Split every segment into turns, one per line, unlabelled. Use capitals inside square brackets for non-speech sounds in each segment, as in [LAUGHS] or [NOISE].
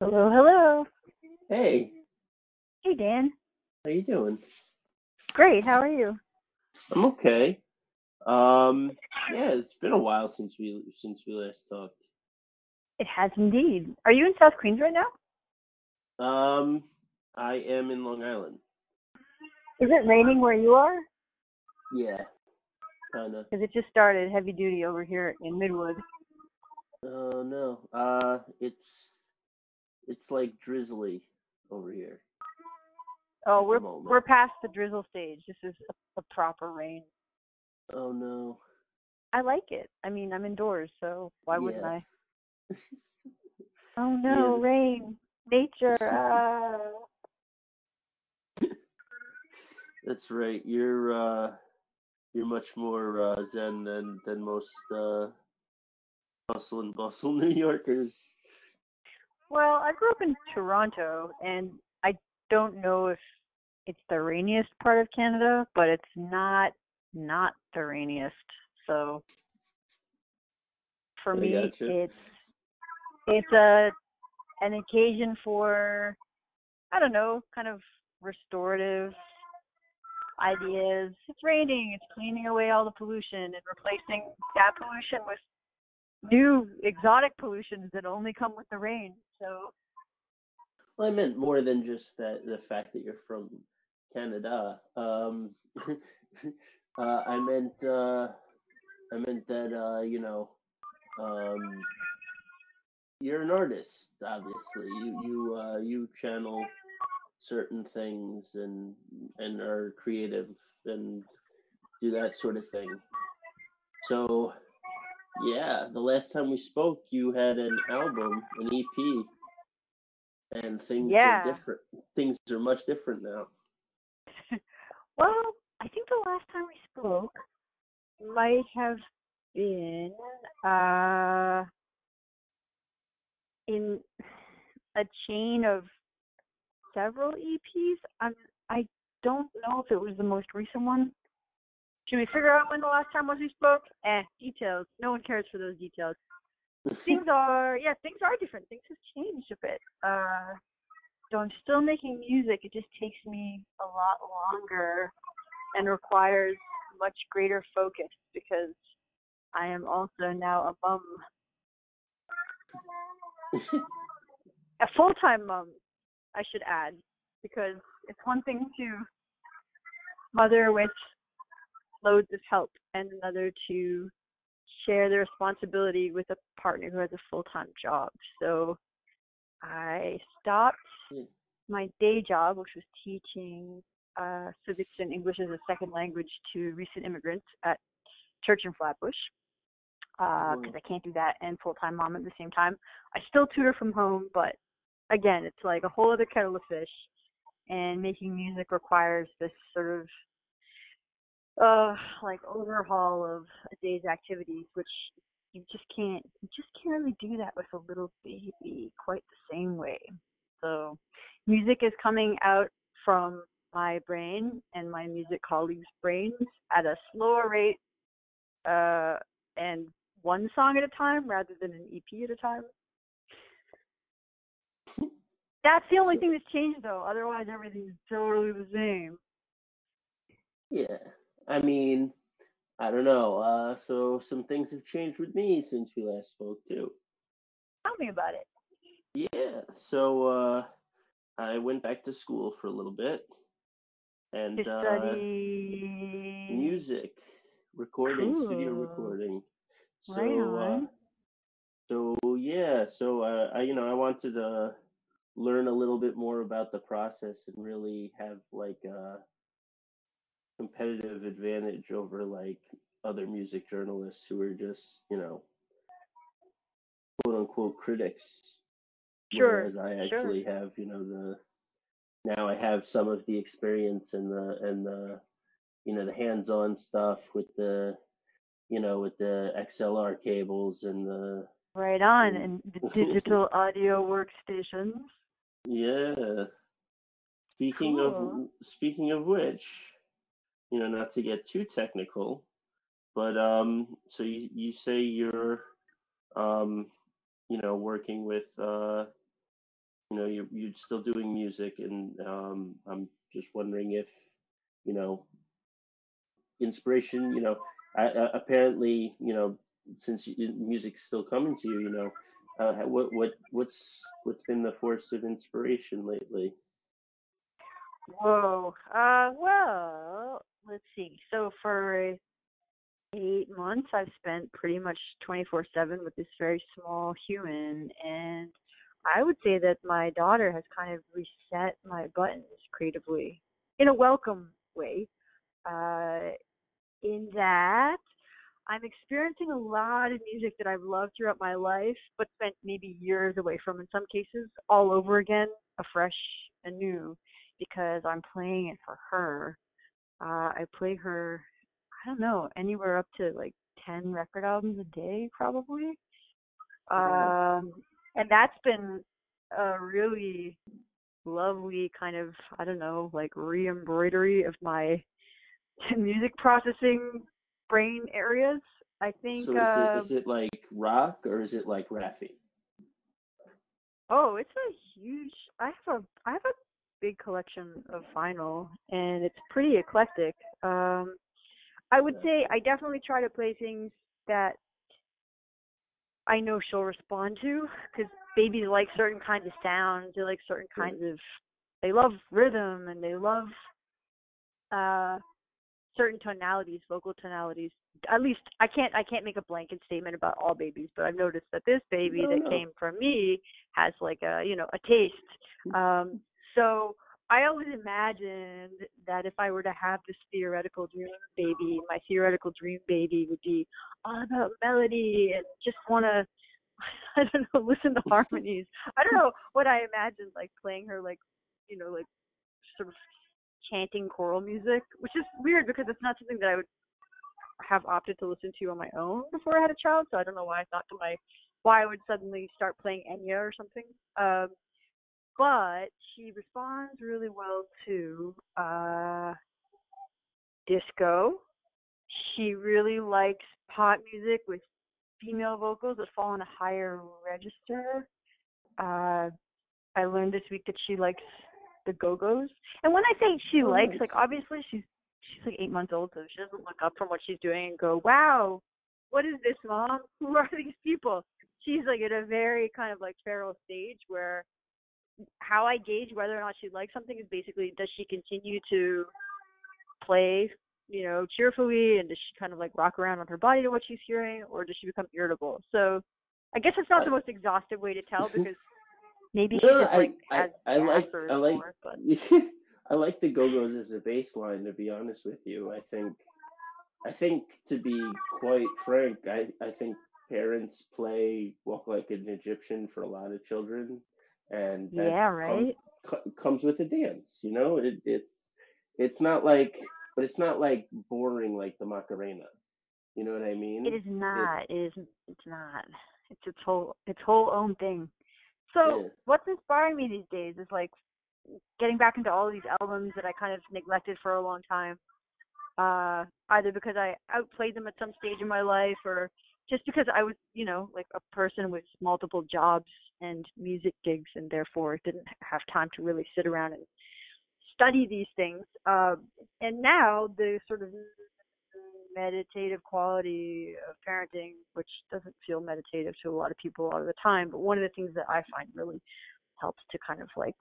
Hello, hello.
Hey,
Hey, Dan.
how you doing?
Great. How are you?
I'm okay. Um, yeah, it's been a while since we since we last talked.
It has indeed. Are you in South Queens right now?
Um, I am in Long Island.
Is it raining where you are?
Yeah, kinda.
Because it just started heavy duty over here in Midwood.
Oh no. Uh, it's it's like drizzly over here
Oh, we're we're past the drizzle stage. This is a, a proper rain.
Oh no.
I like it. I mean, I'm indoors, so why wouldn't I? [LAUGHS] Oh no,
Yeah.
rain, nature. Uh... [LAUGHS]
That's right. You're uh you're much more uh zen than than most uh hustle and bustle [LAUGHS] New Yorkers.
Well, I grew up in Toronto, and I don't know if it's the rainiest part of Canada, but it's not not the rainiest. So for
I
me, it's it's a an occasion for I don't know, kind of restorative ideas. It's raining, it's cleaning away all the pollution and replacing that pollution with new exotic pollutions that only come with the rain. So
Well, I meant more than just that the fact that you're from Canada. Um, [LAUGHS] uh, I meant uh, I meant that uh, you know um, you're an artist. Obviously, you you uh, you channel certain things and and are creative and do that sort of thing. So yeah, the last time we spoke, you had an album, an EP, and things are different. Things are much different now. [LAUGHS]
Well, I think the last time we spoke might have been uh in a chain of several EPs. I'm I don't know if it was the most recent one. Should we figure out when the last time was we spoke? Eh, details. No one cares for those details. [LAUGHS] Things are yeah, things are different. Things have changed a bit. Uh so I'm still making music. It just takes me a lot longer and requires much greater focus because I am also now a mum. [LAUGHS] a full-time mum, I should add, because it's one thing to mother with loads of help and another to share the responsibility with a partner who has a full-time job. So I stopped my day job, which was teaching uh, civics and English as a second language to recent immigrants at Church in Flatbush, because
Mm.
I can't do that and full time mom at the same time. I still tutor from home, but again, it's like a whole other kettle of fish. And making music requires this sort of uh like overhaul of a day's activities, which you just can't you just can't really do that with a little baby quite the same way. So music is coming out from my brain and my music colleagues' brains at a slower rate uh and one song at a time rather than an EP at a time. That's the only thing that's changed though. Otherwise everything's totally the same.
Yeah. I mean, I don't know. Uh, so some things have changed with me since we last spoke too.
Tell me about it.
Yeah. So uh, I went back to school for a little bit and
To
uh,
study
music, recording, studio
Cool.
recording.
Right
So uh, so yeah. So uh, I you know I wanted to learn a little bit more about the process and really have like a competitive advantage over like other music journalists who are just you know quote unquote critics
Sure.
whereas I
Sure.
actually have you know the now I have some of the experience and the and the you know the hands-on stuff with the you know with the XLR cables and the
Right on.
and
And [LAUGHS] the digital audio workstations.
yeah speaking
Cool.
of speaking of which you know not to get too technical but um so you you say you're um you know working with uh you know you're you're still doing music, and um, I'm just wondering if you know inspiration. You know, I, I, apparently, you know, since you, music's still coming to you, you know, uh, what what what's what's been the force of inspiration lately?
Whoa. Uh, well, let's see. So for eight months, I've spent pretty much 24/7 with this very small human, and I would say that my daughter has kind of reset my buttons creatively in a welcome way. Uh, in that I'm experiencing a lot of music that I've loved throughout my life, but spent maybe years away from in some cases, all over again, afresh, anew, because I'm playing it for her. Uh, I play her, I don't know, anywhere up to like 10 record albums a day, probably. Um, and that's been a really lovely kind of, I don't know, like re embroidery of my [LAUGHS] music processing brain areas. I think.
So is,
uh,
it, is it like rock or is it like Raffi?
Oh, it's a huge. I have a I have a big collection of vinyl, and it's pretty eclectic. Um, I would say I definitely try to play things that I know she'll respond to, because babies like certain kinds of sounds. They like certain kinds of. They love rhythm, and they love uh certain tonalities, vocal tonalities. At least I can't I can't make a blanket statement about all babies, but I've noticed that this baby
No,
that
no.
came from me has like a you know a taste. Um, so I always imagined that if I were to have this theoretical dream baby, my theoretical dream baby would be all about melody and just want to [LAUGHS] I don't know listen to harmonies. I don't know what I imagined like playing her like you know like sort of chanting choral music, which is weird because it's not something that I would have opted to listen to on my own before I had a child. So I don't know why I thought to my why I would suddenly start playing Enya or something. Um, but she responds really well to uh, disco. She really likes pop music with female vocals that fall in a higher register. Uh, I learned this week that she likes the Go-Go's. And when I say she likes,
nice.
like obviously she's she's like eight months old, so she doesn't look up from what she's doing and go, "Wow, what is this, mom? [LAUGHS] Who are these people?" She's like at a very kind of like feral stage where how I gauge whether or not she likes something is basically does she continue to play, you know, cheerfully, and does she kind of like rock around on her body to what she's hearing, or does she become irritable? So I guess it's not the uh, most exhaustive way to tell [LAUGHS] because maybe she
No,
just
I-
like
I-
has
I like- I like-
more, but [LAUGHS]
I like the Go-Go's as a baseline. To be honest with you, I think, I think to be quite frank, I I think parents play "Walk Like an Egyptian" for a lot of children, and that
yeah, right.
co- comes with a dance. You know, it, it's it's not like, but it's not like boring like the Macarena. You know what I mean?
It is not. It is. It's not. It's its whole its whole own thing. So
Yeah.
what's inspiring me these days is like getting back into all of these albums that I kind of neglected for a long time. Uh, either because I outplayed them at some stage in my life, or just because I was, you know, like a person with multiple jobs and music gigs, and therefore didn't have time to really sit around and study these things. Um, and now the sort of meditative quality of parenting, which doesn't feel meditative to a lot of people a lot of the time, but one of the things that I find really helps to kind of like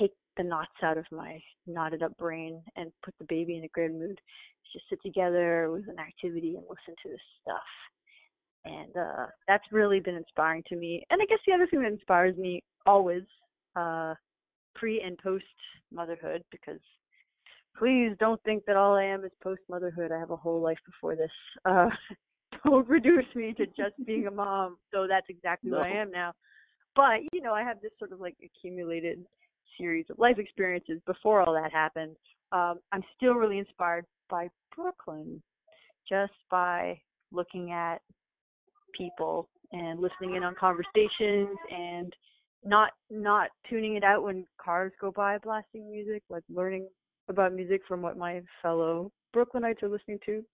take the knots out of my knotted up brain and put the baby in a good mood is just sit together with an activity and listen to this stuff. And uh that's really been inspiring to me. And I guess the other thing that inspires me always, uh pre and post motherhood because please don't think that all I am is post motherhood. I have a whole life before this. Uh, [LAUGHS] don't reduce me to just being a mom. So that's exactly what I am now. But you know, I have this sort of like accumulated series of life experiences before all that happened. Um, I'm still really inspired by Brooklyn, just by looking at people and listening in on conversations and not not tuning it out when cars go by blasting music, like learning about music from what my fellow Brooklynites are listening to.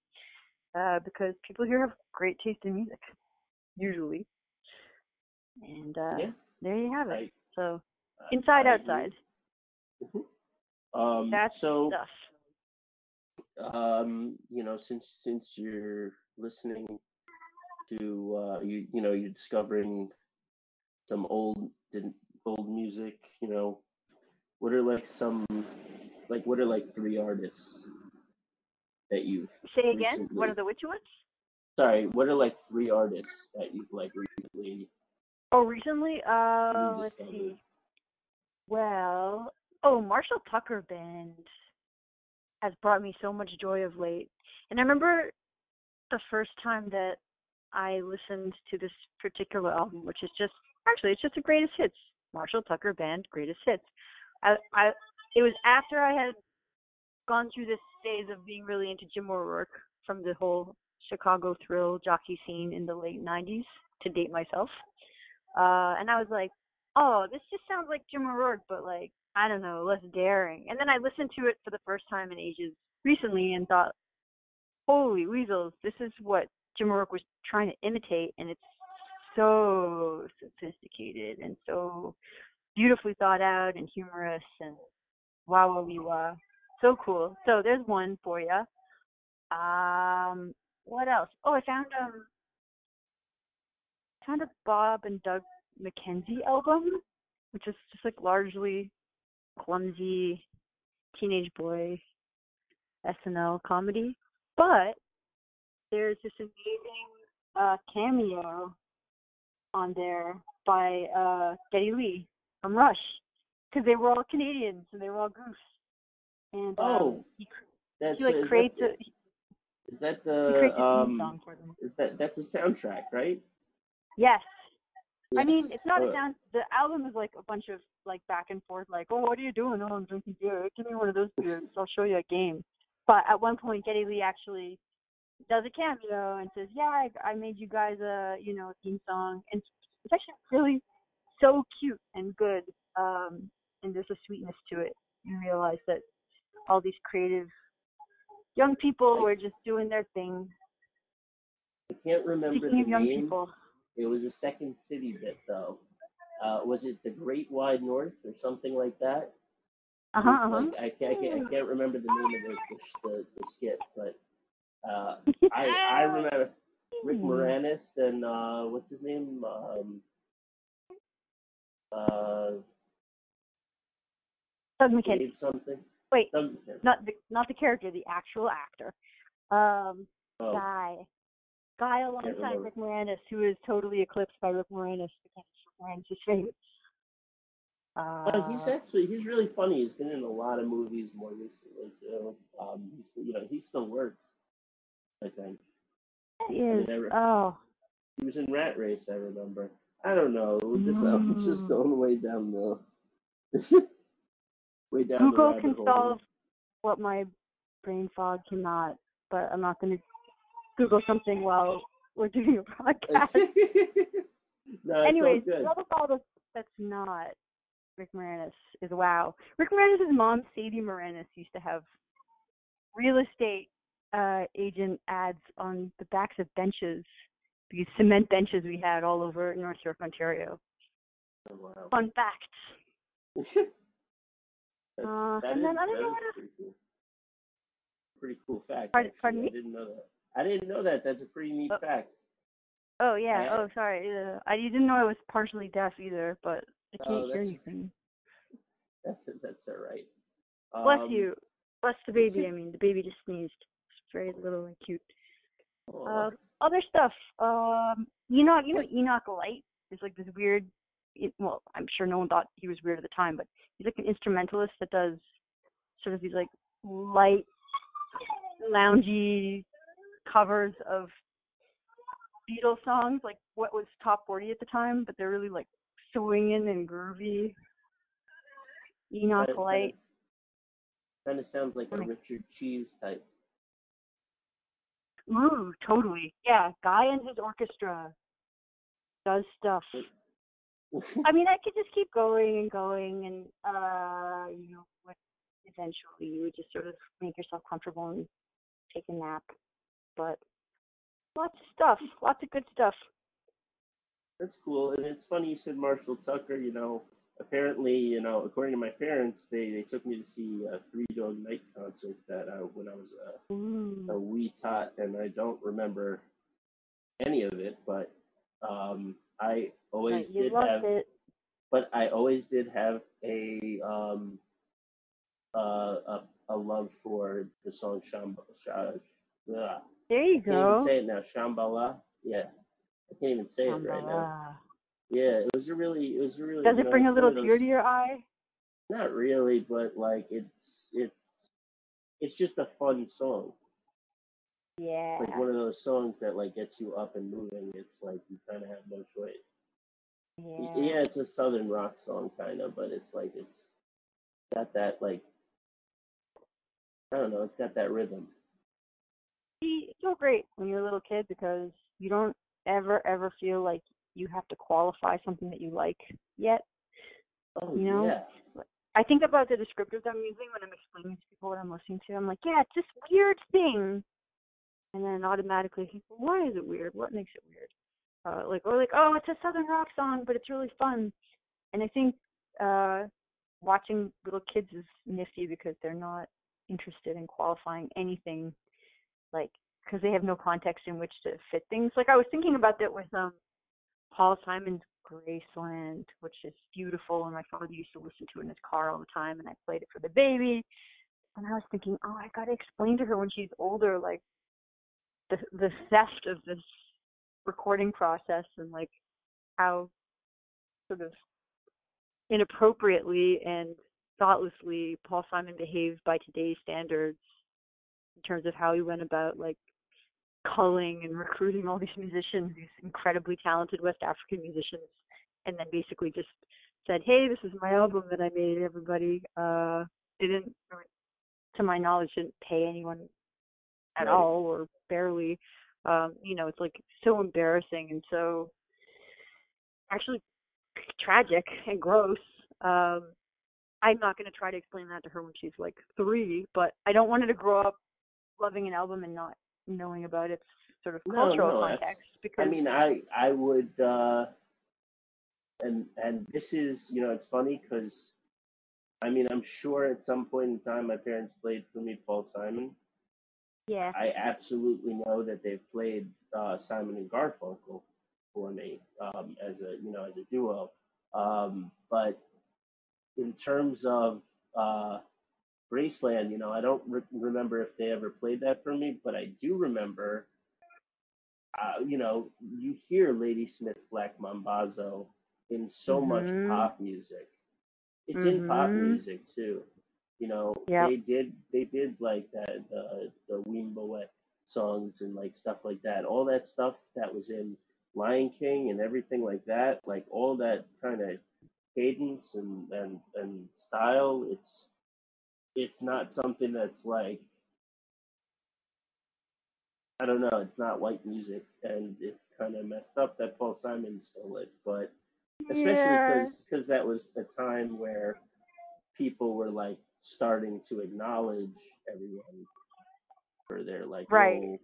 Uh, because people here have great taste in music, usually. And uh,
Yeah.
there you have it.
I
So inside,
I
outside.
Um,
That's
so
stuff.
um, you know, since since you're listening to uh, you you know you're discovering some old didn't old music, you know, what are like some like what are like three artists that you've
Say again.
recently-
What are the which ones?
sorry, what are like three artists that you've like recently
Oh, recently. Uh, let's see. Well, oh, Marshall Tucker Band has brought me so much joy of late. And I remember the first time that I listened to this particular album, which is just actually it's just the greatest hits. Marshall Tucker Band greatest hits. I, I it was after I had gone through this phase of being really into Jim O'Rourke from the whole Chicago thrill jockey scene in the late 90s to date myself. Uh, and I was like, oh, this just sounds like Jim O'Rourke, but like, I don't know, less daring. And then I listened to it for the first time in ages recently and thought, holy weasels, this is what Jim O'Rourke was trying to imitate, and it's so sophisticated and so beautifully thought out and humorous and wow, wow, wah. So cool. So there's one for you. Um, what else? Oh, I found um, found a Bob and Doug McKenzie album, which is just like largely clumsy teenage boy SNL comedy. But there's this amazing uh, cameo on there by uh, Geddy Lee from Rush, because they were all Canadians and they were all goofs. And um,
Oh,
he,
That's
he like
is that
creates
the-
a he
Is that the um?
song for them.
Is that that's a soundtrack, right?
Yes, I mean, it's not a
Uh,
sound. The album is like a bunch of like back and forth, like, oh, what are you doing? Oh, I'm drinking beer. Give me one of those beers. I'll show you a game. But at one point, Geddy Lee actually does a cameo and says, yeah, I, I made you guys a you know theme song, and it's actually really so cute and good. Um, and there's a sweetness to it. You realize that all these creative young people were just doing their thing.
I can't remember
Speaking
the name.
people,
It was a second city bit though. Uh, was it the Great White North or something like that? Uh-huh,
uh huh.
like- I, can't, I, can't, I can't remember the name of the, the, the, the skit, but uh, [LAUGHS] I I remember Rick
Hmm.
Moranis and uh, what's his name? Um, uh,
Doug.
Dave something.
Wait,
Some,
not the not the character, the actual actor. Um,
oh,
Guy. Guy alongside. Rick Moranis, who is totally eclipsed by Rick Moranis because Rick Moranis' favorite. Uh,
Well, he's actually he's really funny. He's been in a lot of movies more recently too. Um, he's you know he still works. I think
he is.
I mean,
Oh,
he was in Rat Race. I remember. I don't know. This I'm just
Mm.
going way down the [LAUGHS] way down
Google
the
can
hole.
solve what my brain fog cannot, but I'm not going to Google something while we're doing a podcast. [LAUGHS]
no,
Anyways,
all good.
what of all this that's not Rick Moranis is wow. Rick Moranis' mom, Sadie Moranis, used to have real estate uh, agent ads on the backs of benches, these cement benches we had all over North York, Ontario.
Oh, wow.
Fun fact. [LAUGHS] Uh,
that
and then I don't know what else-
cool. Pretty cool fact.
Pardon- pardon
I didn't know that. I didn't know that. That's a pretty neat
Oh.
fact.
Oh yeah.
Yeah.
Oh sorry. Uh, I you didn't know I was partially deaf either, but I can't
Oh,
hear anything. [LAUGHS]
That's that's all right.
Bless
Um,
you. Bless the baby. [LAUGHS] I mean, the baby just sneezed. Very little and cute. Uh, other stuff. Um, Enoch, you know, Enoch Light is like this weird. Well, I'm sure no one thought he was weird at the time, but he's like an instrumentalist that does sort of these like light, loungy covers of Beatles songs, like what was top 40 at the time, but they're really like swinging and groovy. Enoch Light.
Kind of sounds like a. Richard Cheese type.
Ooh, totally. Yeah, guy and his orchestra does stuff. I mean, I could just keep going and going, and uh, you know, eventually you would just sort of make yourself comfortable and take a nap. But lots of stuff, lots of good stuff.
That's cool, and it's funny you said Marshall Tucker. You know, apparently, you know, according to my parents, they, they took me to see a Three Dog Night concert that I, when I was a,
Ooh.
a wee tot, and I don't remember any of it, but um, I always did have,
it.
but I always did have a um, uh, a, a love for the song Shamba. Shah,
There you
I can't even
go.
say it now. Shambala. Yeah, I can't even say it right now. Yeah, it was a really, it was a really.
Does it bring a little tear to your eye?
Not really, but like it's it's it's just a fun song.
Yeah.
Like one of those songs that like gets you up and moving. It's like you kind of have no choice.
Yeah.
Yeah, it's a southern rock song kind of, but it's like it's got that like I don't know, it's got that rhythm.
See, it's so great when you're a little kid because you don't ever ever feel like you have to qualify something that you like yet.
Oh
You know?
yeah,
I think about the descriptors I'm using when I'm explaining to people what I'm listening to. I'm like, yeah, it's this weird thing, and then automatically, think, well, why is it weird? What makes it weird? Uh, like, or like, oh, it's a southern rock song, but it's really fun. And I think uh, watching little kids is nifty because they're not interested in qualifying anything, like, because they have no context in which to fit things. Like I was thinking about that with um Paul Simon's Graceland, which is beautiful, and my father used to listen to it in his car all the time, and I played it for the baby. And I was thinking, oh, I gotta explain to her when she's older, like the the theft of this recording process and like how sort of inappropriately and thoughtlessly Paul Simon behaved by today's standards in terms of how he went about like culling and recruiting all these musicians, these incredibly talented West African musicians, and then basically just said, "Hey, this is my album that I made. Everybody." Uh, didn't, to my knowledge, didn't pay anyone at
Right.
all or barely. Um, you know, it's like so embarrassing and so actually tragic and gross. Um, I'm not going to try to explain that to her when she's like three, but I don't want her to grow up loving an album and not knowing about its sort of
No,
cultural
no, that's-
context. Because
I mean, I I would, uh, and and this is you know it's funny because, I mean, I'm sure at some point in time my parents played for me Paul Simon.
yeah,
I absolutely know that they've played uh, Simon and Garfunkel for me um, as a you know as a duo. Um, but in terms of uh, Graceland, you know, I don't re- remember if they ever played that for me, but I do remember. Uh, you know, you hear Ladysmith Black Mambazo in so
Mhm.
much pop music. It's in pop
Mhm.
music too. You know,
Yep.
they did they did like that uh, the Wimoweh songs and like stuff like that. All that stuff that was in Lion King and everything like that, like all that kind of cadence and, and and style, it's it's not something that's like I don't know, it's not white music and it's kind of messed up that Paul Simon stole it, but especially
yeah,
because that was a time where people were like starting to acknowledge everyone for their like
Right.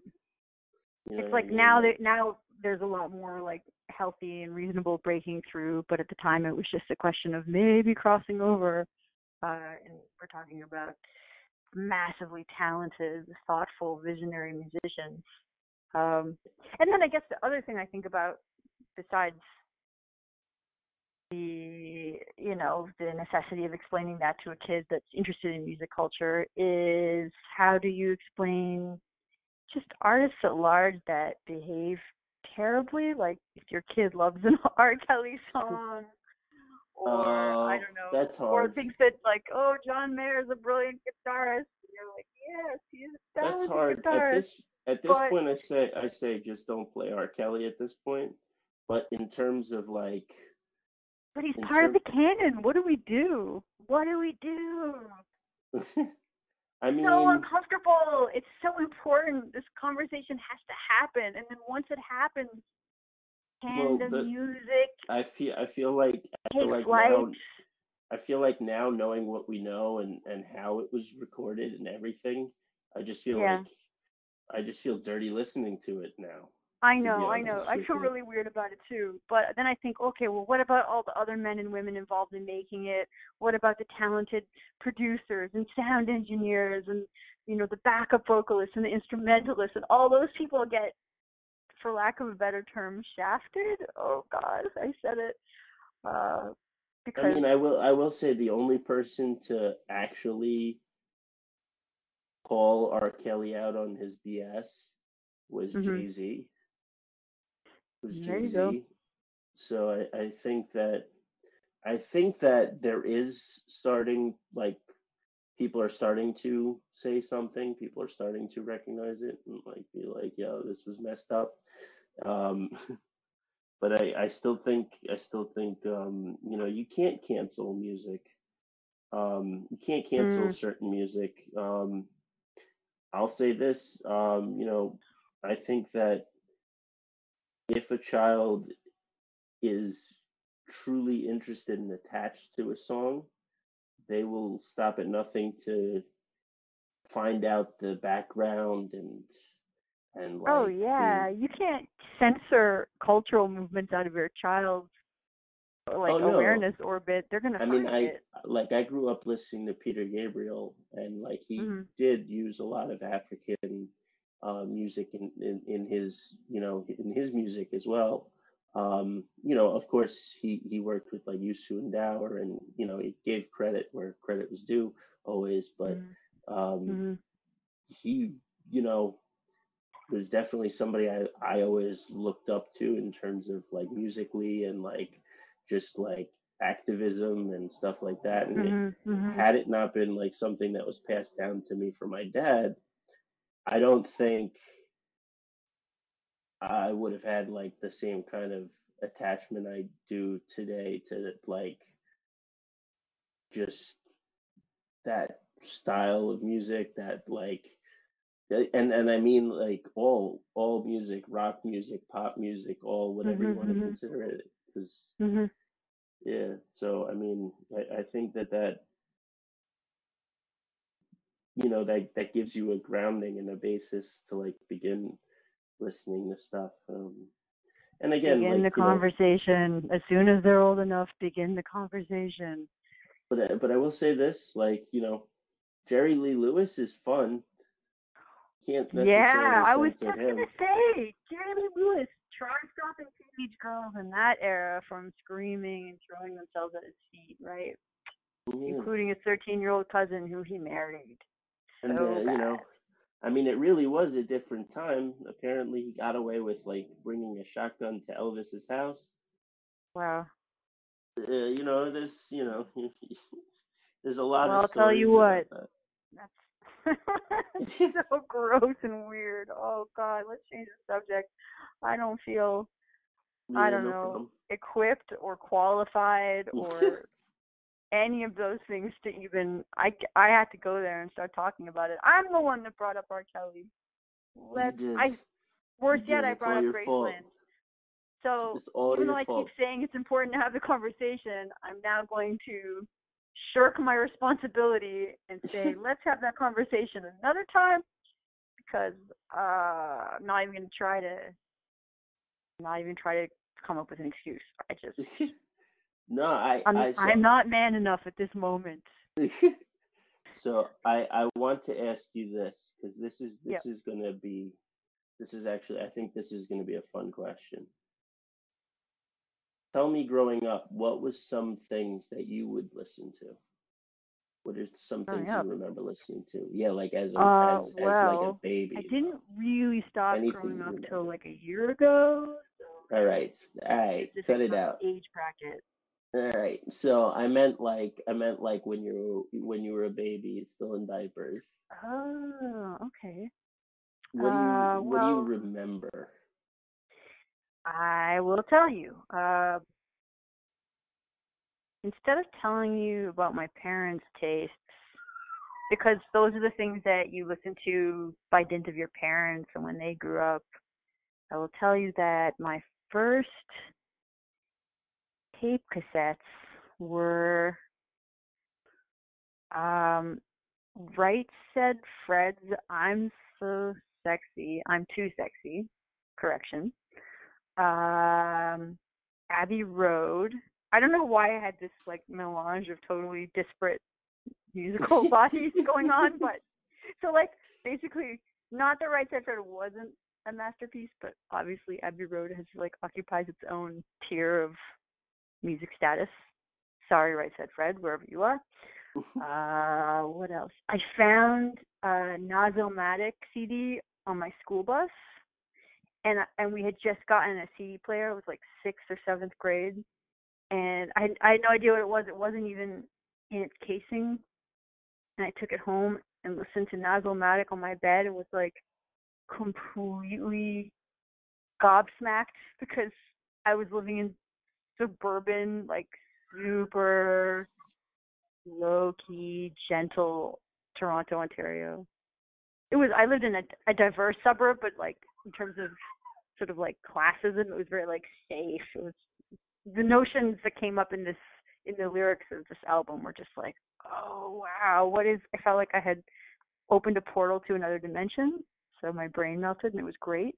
You know
it's
what I
like
mean?
now that now there's a lot more like healthy and reasonable breaking through, but at the time it was just a question of maybe crossing over. Uh, and we're talking about massively talented, thoughtful, visionary musicians. Um, and then I guess the other thing I think about, besides the you know the necessity of explaining that to a kid that's interested in music culture, is how do you explain just artists at large that behave terribly? Like if your kid loves an [LAUGHS] R. Kelly song. Or I
Uh,
don't know,
that's hard.
or thinks that like, oh, John Mayer is a brilliant guitarist. And you're like, yes, he's a
That's hard. At
guitarist.
this at this
but-
point, I say I say just don't play R. Kelly at this point. But in terms of like,
But he's part of the canon. What do we do? What do we do? [LAUGHS]
I mean,
so uncomfortable. It's so important. This conversation has to happen, and then once it happens, can
Well,
the, music
I feel I feel like I feel like now I feel like now knowing what we know and and how it was recorded and everything, I just feel
Yeah.
like I just feel dirty listening to it now.
I know, I know. I feel really weird about it too. But then I think, okay, well, what about all the other men and women involved in making it? What about the talented producers and sound engineers and you know the backup vocalists and the instrumentalists and all those people get, for lack of a better term, shafted. Oh God, I said it. Uh,
I mean, I will I will say the only person to actually call R. Kelly out on his BS was
Mhm.
Jay Z. Was Jay. Z. So I, I think that I think that there is starting like people are starting to say something. People are starting to recognize it and like be like, "Yo, this was messed up." Um, [LAUGHS] but I, I still think I still think um, you know you can't cancel music. Um, you can't cancel
Mm,
certain music. Um, I'll say this, um, you know, I think that if a child is truly interested and attached to a song, they will stop at nothing to find out the background and and
oh yeah,
the
you can't censor cultural movements out of your child's like
oh no
awareness orbit. They're gonna
I mean, I
it.
like I grew up listening to Peter Gabriel, and like he
Mhm.
did use a lot of African uh, music in, in in his you know in his music as well. Um, you know, of course, he he worked with like N'Dour, and Dower, and you know he gave credit where credit was due always, but
Mhm.
um,
Mhm.
he you know was definitely somebody I I always looked up to in terms of like musically and like just like activism and stuff like that. And it,
Mhm. Mhm.
had it not been like something that was passed down to me from my dad, I don't think I would have had like the same kind of attachment I do today to like just that style of music that like and and I mean like all all music, rock music, pop music, all whatever you
Mhm.
want to
Mhm.
consider it. Because
Mhm.
yeah, so I mean, I, I think that that you know that that gives you a grounding and a basis to like begin listening to stuff. Um, and again,
Begin
like
the
you know,
conversation as soon as they're old enough. Begin the conversation.
but I- but I will say this, like you know, Jerry Lee Lewis is fun. Can't
Yeah, I was just
him.
gonna say, Jerry Lee Lewis try stopping teenage girls in that era from screaming and throwing themselves at his feet, right?
Yeah.
Including his 13-year-old cousin who he married.
And
So
uh, you know. I mean, it really was a different time. Apparently, he got away with like bringing a shotgun to Elvis's house.
Wow.
Uh, you know, there's you know, [LAUGHS] there's a lot
Well,
of
I'll tell you what.
about
That's [LAUGHS] so gross and weird. Oh God, let's change the subject. I don't feel I don't
no
know
problem.
equipped or qualified or [LAUGHS] any of those things to even I I had to go there and start talking about it. I'm the one that brought up R. Kelly. Let's. I worse
You
yet
did.
I brought up
your fault.
So even though I
fault.
keep saying it's important to have the conversation, I'm now going to shirk my responsibility and [LAUGHS] say let's have that conversation another time because uh I'm not even gonna try to not even try to come up with an excuse. I just [LAUGHS]
no, I
I'm
I so,
I'm not man enough at this moment. [LAUGHS]
so I I want to ask you this because this is this
Yep.
is gonna be this is actually I think this is gonna be a fun question. Tell me, growing up, what was some things that you would listen to? What are some things you remember listening to? Yeah, like as a
Uh
as as like a baby.
I didn't really stop
Anything
growing up till like a year ago. So
All right, all right, cut it out.
age bracket.
All right, so I meant like I meant like when you when you were a baby, still in diapers.
Oh, okay.
What do you
Uh
what do you remember?
I will tell you. Uh instead of telling you about my parents' tastes, because those are the things that you listen to by dint of your parents and when they grew up, I will tell you that my first tape cassettes were um Right said Fred's I'm so sexy. I'm too sexy. correction. Um, Abbey Road. I don't know why I had this like melange of totally disparate musical [LAUGHS] bodies going on, but so like basically not that Right Said Fred wasn't a masterpiece, but obviously Abbey Road has like occupies its own tier of music status. Sorry, Right Said Fred, wherever you are. uh, what else? I found a Nas Illmatic CD on my school bus, and and we had just gotten a CD player. It was like sixth or seventh grade, and I I had no idea what it was. It wasn't even in its casing, and I took it home and listened to Nas Illmatic on my bed and was like completely gobsmacked [LAUGHS] because I was living in suburban, like super low key, gentle Toronto, Ontario. It was I lived in a, a diverse suburb, but like in terms of sort of like classism, it was very like safe. It was the notions that came up in this in the lyrics of this album were just like, oh wow, what is? I felt like I had opened a portal to another dimension. So my brain melted and it was great.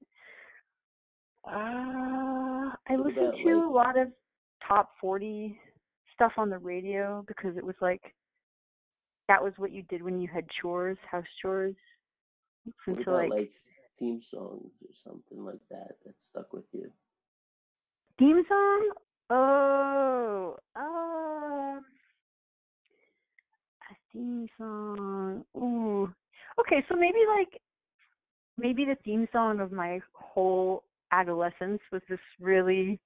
Uh, I listened to a lot of top 40 stuff on the radio because it was like that was what you did when you had chores, house chores.
What about like, like theme songs or something like that that stuck with you?
Theme song? Oh, um, a theme song. Ooh, okay. So maybe like maybe the theme song of my whole adolescence was this really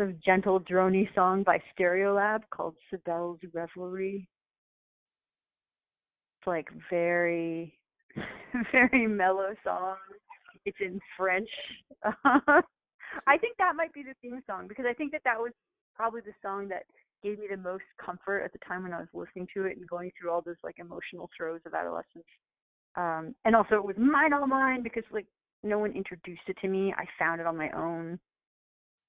of gentle drony song by Stereolab called Cybele's Reverie. It's like very, [LAUGHS] very mellow song. It's in French. [LAUGHS] I think that might be the theme song because I think that that was probably the song that gave me the most comfort at the time when I was listening to it and going through all those like emotional throes of adolescence. Um, and also it was mine all mine because like no one introduced it to me. I found it on my own.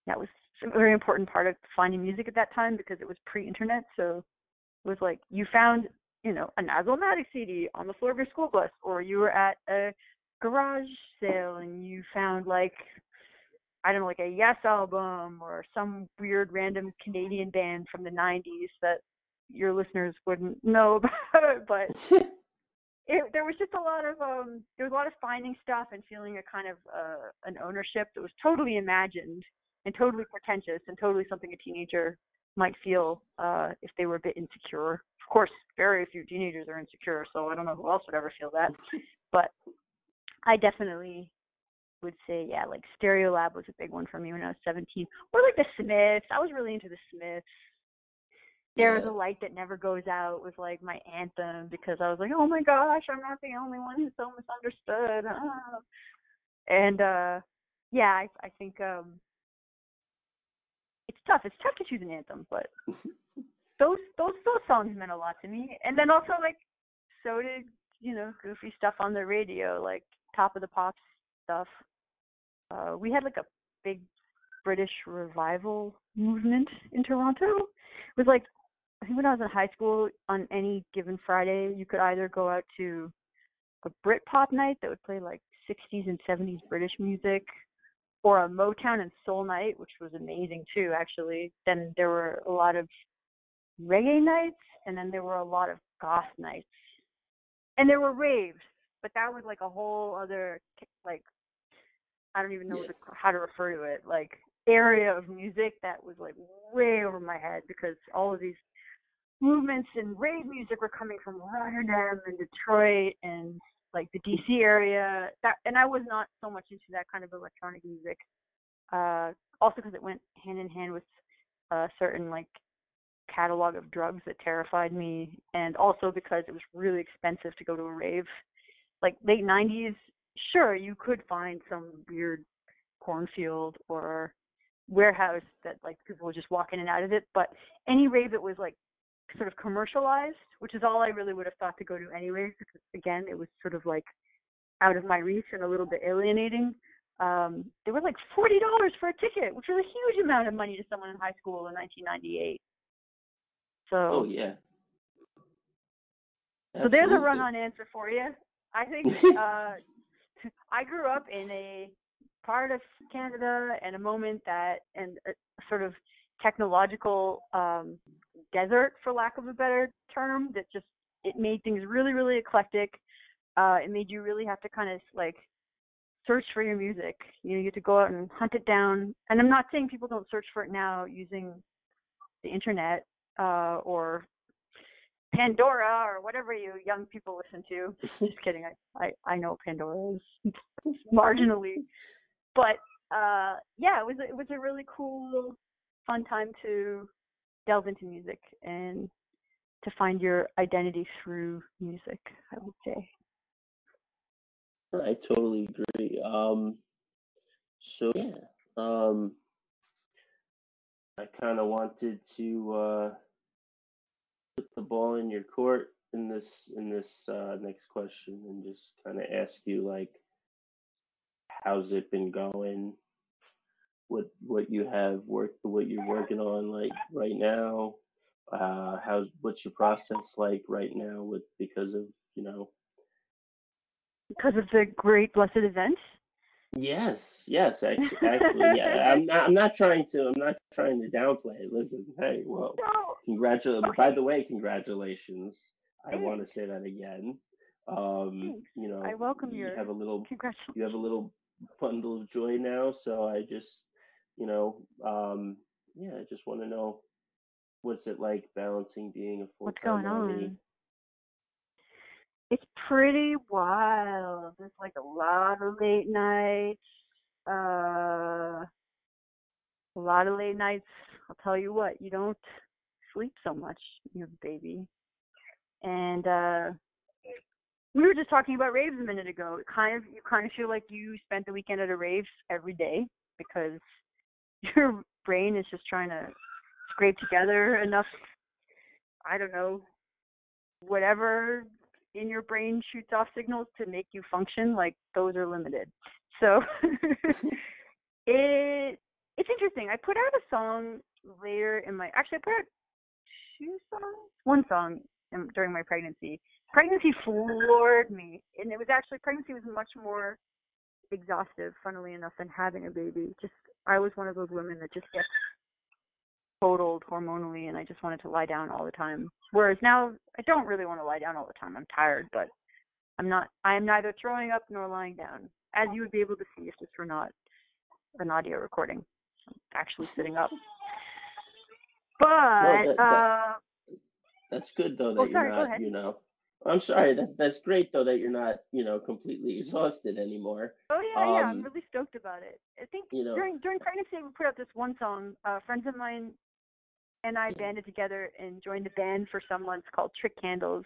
That was a very important part of finding music at that time because it was pre-internet. So it was like you found, you know, a Nas Illmatic CD on the floor of your school bus, or you were at a garage sale and you found like I don't know, like a Yes album or some weird random Canadian band from the 90s that your listeners wouldn't know [LAUGHS] about, but [LAUGHS] it, there was just a lot of um there was a lot of finding stuff and feeling a kind of uh, an ownership that was totally imagined and totally pretentious and totally something a teenager might feel uh if they were a bit insecure. Of course, very few teenagers are insecure, so I don't know who else would ever feel that. But I definitely would say, yeah, like Stereolab was a big one for me when I was 17. Or like the Smiths. I was really into the Smiths. There's yeah. a light that never goes out was like my anthem because I was like, oh my gosh, I'm not the only one who's so misunderstood. Ah. And uh yeah, I I think um tough. It's tough to choose an anthem, but those those those songs meant a lot to me. And then also like so did you know goofy stuff on the radio, like Top of the Pops stuff. Uh, we had like a big British revival movement in Toronto. It was like I think when I was in high school, on any given Friday, you could either go out to a Brit pop night that would play like 60s and 70s British music, or a Motown and soul night, which was amazing too, actually. Then there were a lot of reggae nights, and then there were a lot of goth nights, and there were raves, but that was like a whole other like I don't even know yeah. how to refer to it, like area of music that was like way over my head because all of these movements and rave music were coming from Rotterdam and Detroit and like the DC area. That and I was not so much into that kind of electronic music. Uh, also because it went hand in hand with a certain like catalog of drugs that terrified me, and also because it was really expensive to go to a rave. Like late '90s, sure you could find some weird cornfield or warehouse that like people would just walk in and out of it, but any rave that was like sort of commercialized, which is all I really would have thought to go to anyways, because again, it was sort of like out of my reach and a little bit alienating. Um, they were like forty dollars for a ticket, which was a huge amount of money to someone in high school in 1998. So.
Oh yeah.
Absolutely. So there's a run-on answer for you. I [LAUGHS] think uh, I grew up in a part of Canada and a moment that and a sort of technological um desert for lack of a better term that just it made things really really eclectic. Uh it made you really have to kind of like search for your music. You know you have to go out and hunt it down. And i'm not saying people don't search for it now using the internet uh or pandora or whatever you young people listen to. [LAUGHS] Just kidding. I i, I know pandora is [LAUGHS] marginally. But uh yeah it was it was a really cool fun time to delve into music and to find your identity through music, I would say.
I totally agree. Um, so yeah, um, I kind of wanted to uh, put the ball in your court in this in this uh, next question and just kind of ask you like, how's it been going? What what you have worked, what you're working on like right now? Uh, how's what's your process like right now with because of you know
Because of the great blessed event.
Yes, yes, actually, [LAUGHS] actually, yeah. I'm not, I'm not trying to, I'm not trying to downplay it. Listen, hey, well,
No.
congratulations.
Okay.
By the way, congratulations. I want to say that again. Um,
Thanks.
you know,
I welcome
you
your
have a little,
congratulations.
you have a little bundle of joy now. So I just, you know, um, yeah, I just want to know what's it like balancing being a
going
mommy.
on? It's pretty wild. There's like a lot of late nights. Uh, a lot of late nights. I'll tell you what, you don't sleep so much. You have a baby. And uh we were just talking about raves a minute ago. It kind of you kind of feel like you spent the weekend at a rave every day because [LAUGHS] your brain is just trying to scrape together enough I don't know whatever in your brain shoots off signals to make you function like those are limited. So [LAUGHS] it it's interesting. I put out a song later in my actually I put out two songs, one song in, during my pregnancy. Pregnancy floored me, and it was actually pregnancy was much more exhaustive, funnily enough, than having a baby. Just I was one of those women that just gets totaled hormonally, and I just wanted to lie down all the time. Whereas now I don't really want to lie down all the time. I'm tired, but I'm not. I am neither throwing up nor lying down, as you would be able to see if this were not an audio recording. I'm actually sitting up. But
that- that-
uh,
That's good though that
Oh,
you're
sorry, go
not,
ahead.
you know. I'm sorry. That's that's great though that you're not, you know, completely exhausted anymore.
Oh yeah, yeah, I'm
Um,
really stoked about it. I think
you know-
during during pregnancy we put out this one song. Uh, friends of mine and I banded together and joined a band for some months called Trick Candles,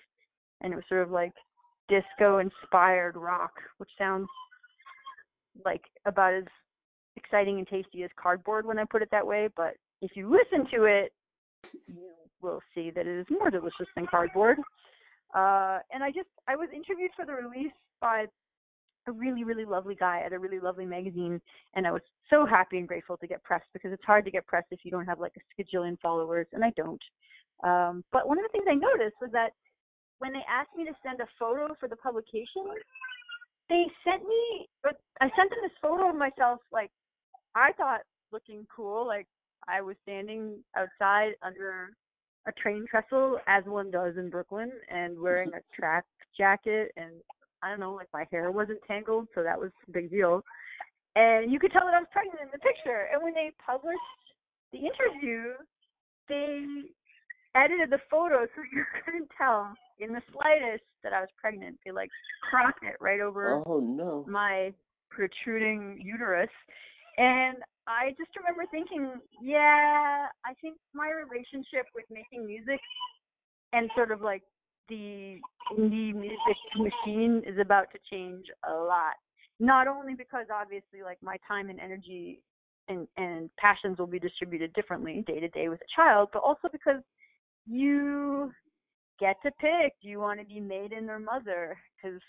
and it was sort of like disco inspired rock, which sounds like about as exciting and tasty as cardboard when I put it that way. But if you listen to it, you will see that it is more delicious than cardboard. Uh, and I just I was interviewed for the release by a really really lovely guy at a really lovely magazine, and I was so happy and grateful to get pressed because it's hard to get pressed if you don't have like a skajillion followers, and I don't. Um, but one of the things I noticed was that when they asked me to send a photo for the publication, they sent me I sent them this photo of myself like I thought looking cool, like I was standing outside under a train trestle as one does in Brooklyn and wearing a [LAUGHS] track jacket and I don't know, like my hair wasn't tangled, so that was a big deal. And you could tell that I was pregnant in the picture. And when they published the interview, they edited the photo so [LAUGHS] you couldn't tell in the slightest that I was pregnant. They like cropped it right over
Oh no.
my protruding uterus. And I just remember thinking, yeah, I think my relationship with making music and sort of like the indie music machine is about to change a lot. Not only because obviously like my time and energy and, and passions will be distributed differently day to day with a child, but also because you get to pick do you want to be maiden or mother because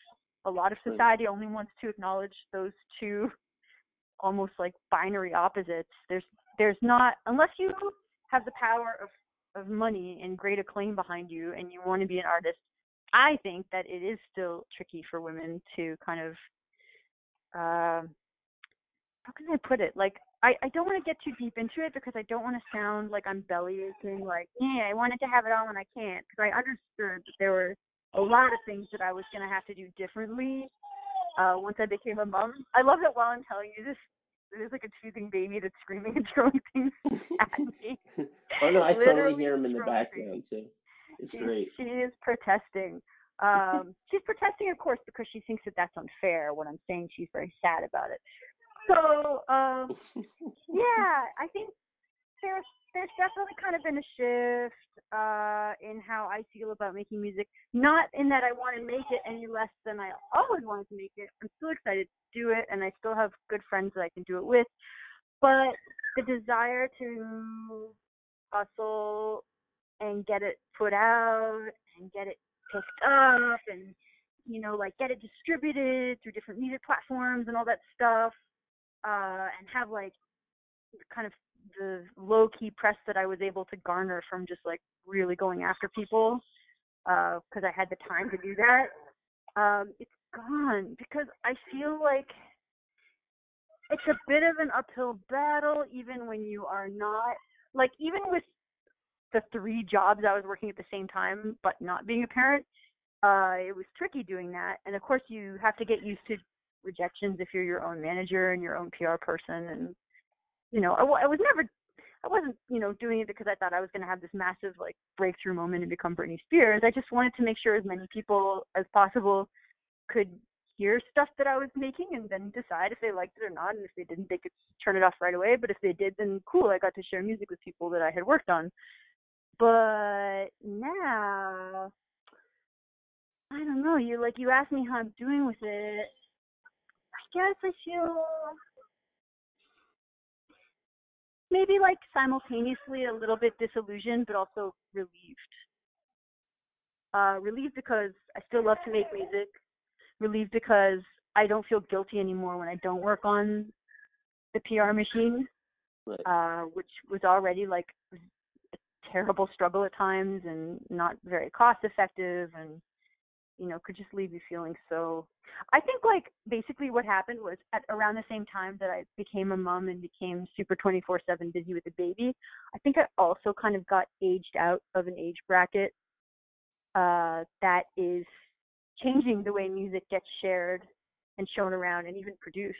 a lot of society only wants to acknowledge those two almost like binary opposites there's there's not unless you have the power of of money and great acclaim behind you and you want to be an artist i think that it is still tricky for women to kind of um how can I put it? Like I, I don't want to get too deep into it because I don't want to sound like I'm belly aching, like, yeah, I wanted to have it all and I can't. Because I understood that there were a lot of things that I was going to have to do differently uh, once I became a mom. I love that while I'm telling you this, there's like a choosing baby that's screaming and [LAUGHS] throwing things at [LAUGHS] me.
oh no, I totally hear him in the background too. It's
she,
great.
She is protesting. Um, [LAUGHS] she's protesting, of course, because she thinks that that's unfair. What I'm saying she's very sad about it. So, um, yeah, I think there's there's definitely kind of been a shift uh, in how I feel about making music. Not in that I want to make it any less than I always wanted to make it. I'm still excited to do it, and I still have good friends that I can do it with. But the desire to hustle and get it put out and get it picked up and you know like get it distributed through different music platforms and all that stuff uh and have like kind of the low key press that I was able to garner from just like really going after people because uh, I had the time to do that. Um, it's gone because I feel like it's a bit of an uphill battle even when you are not like even with the three jobs I was working at the same time but not being a parent, uh, it was tricky doing that. And of course you have to get used to rejections if you're your own manager and your own PR person and you know, I, I was never I wasn't, you know, doing it because I thought I was going to have this massive like breakthrough moment and become Britney Spears. I just wanted to make sure as many people as possible could hear stuff that I was making and then decide if they liked it or not. And if they didn't, they could turn it off right away. But if they did, then cool, I got to share music with people that I had worked on. But now, I don't know. You like you asked me how I'm doing with it. I guess I feel maybe like simultaneously a little bit disillusioned, but also relieved. Uh, relieved because I still love to make music. Relieved because I don't feel guilty anymore when I don't work on the PR machine,
Right.
uh, which was already like a terrible struggle at times and not very cost effective and you know could just leave you feeling so i think like basically what happened was at around the same time that i became a mom and became super 24 7 busy with a baby i think i also kind of got aged out of an age bracket uh that is changing the way music gets shared and shown around and even produced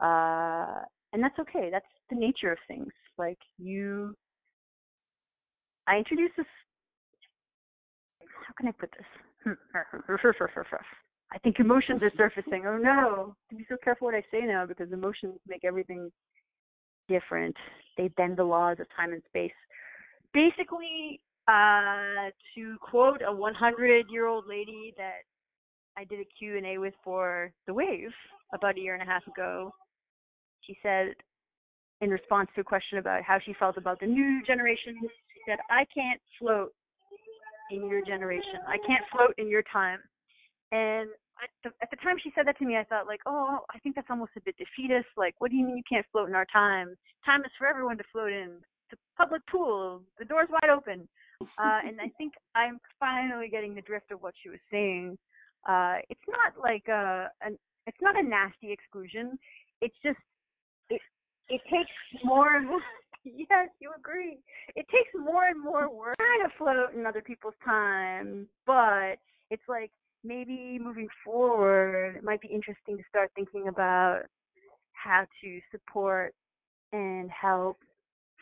uh and that's okay that's the nature of things like you i introduced this how can i put this [LAUGHS] I think emotions are surfacing. Oh no. To be so careful what I say now because emotions make everything different. They bend the laws of time and space. Basically, uh, to quote a 100 year old lady that I did a Q&A with for The Wave about a year and a half ago, she said, in response to a question about how she felt about the new generation, she said, I can't float in your generation. I can't float in your time. And at the, at the time she said that to me, I thought like, oh, I think that's almost a bit defeatist. Like, what do you mean you can't float in our time? Time is for everyone to float in. It's a public pool. The door's wide open. Uh, and I think [LAUGHS] I'm finally getting the drift of what she was saying. Uh, it's not like a, an, it's not a nasty exclusion. It's just, it, it takes more [LAUGHS] yes, you agree. It takes more and more work to float in other people's time, but it's like maybe moving forward, it might be interesting to start thinking about how to support and help,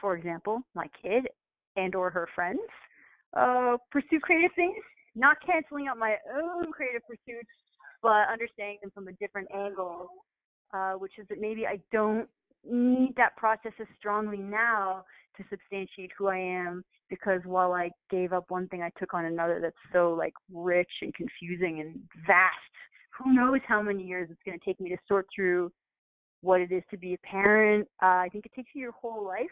for example, my kid and or her friends uh, pursue creative things, not canceling out my own creative pursuits, but understanding them from a different angle, uh, which is that maybe I don't need that process as strongly now to substantiate who I am because while I gave up one thing, I took on another that's so like rich and confusing and vast. Who knows how many years it's going to take me to sort through what it is to be a parent. Uh, I think it takes you your whole life.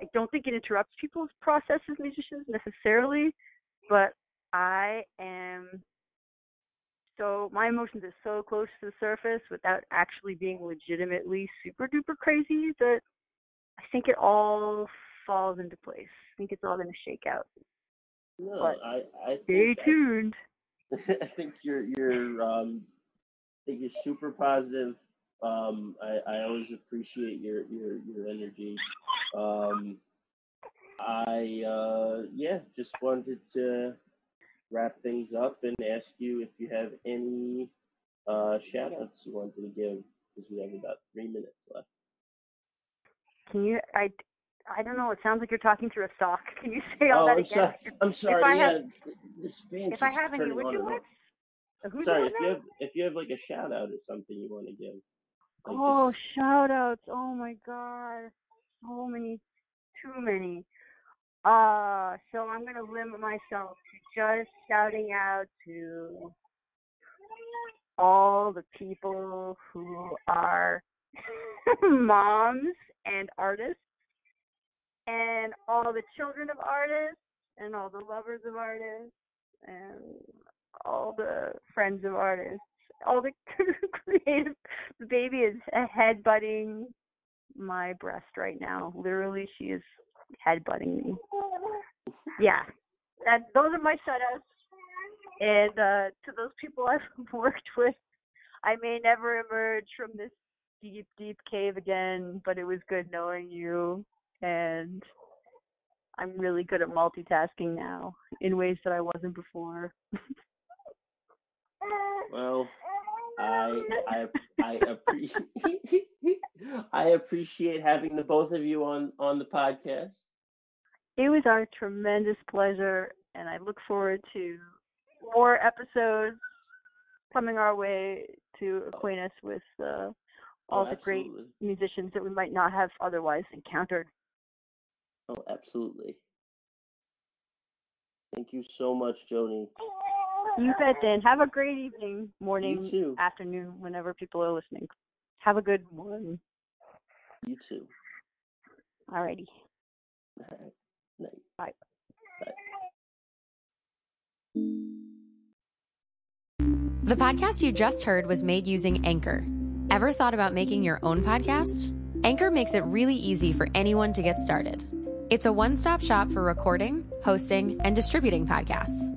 I don't think it interrupts people's process as musicians necessarily, but I am so my emotions are so close to the surface without actually being legitimately super duper crazy that I think it all falls into place. I think it's all going to shake out.
No,
But
I, I
Stay tuned.
I, [LAUGHS] I think you're you're um I think you're super positive Um, I, I always appreciate your your your energy. Um, I uh, yeah, just wanted to wrap things up and ask you if you have any uh, shout outs you wanted to give because we have about three minutes left.
Can you? I I don't know. It sounds like you're talking through a sock. [LAUGHS] Can you say all
oh,
that
I'm
again?
sorry. I'm sorry.
If I
yeah,
have-
this fan
If I have any, would you
and.
Who's
Sorry, if you have if you have like a shout out or something you want to give. Like
Oh,
just-
shout outs. Oh my god. So many. Too many. Uh, so I'm to limit myself to just shouting out to all the people who are [LAUGHS] moms and artists, and all the children of artists, and all the lovers of artists, and all the friends of artists, all the [LAUGHS] creative. The baby is headbutting my breast right now. Literally, she is headbutting me. Yeah, that those are my shoutouts. And uh, to those people [LAUGHS] I've worked with, I may never emerge from this deep, deep cave again, but it was good knowing you. And I'm really good at multitasking now in ways that I wasn't before. [LAUGHS]
Well, I I I appreciate [LAUGHS] I appreciate having the both of you on on the podcast.
It was our tremendous pleasure, and I look forward to more episodes coming our way to acquaint us with uh, all
oh,
the great musicians that we might not have otherwise encountered.
Oh, absolutely. Thank you so much, Joanie.
You bet, Dan. Have a great evening, morning,
You too.
afternoon, whenever people are listening. Have a good one.
You too.
Alrighty.
All right. [LAUGHS] Night.
Bye.
The podcast you just heard was made using Anchor. Ever thought about making your own podcast? Anchor makes it really easy for anyone to get started. It's a one stop shop for recording, hosting, and distributing podcasts.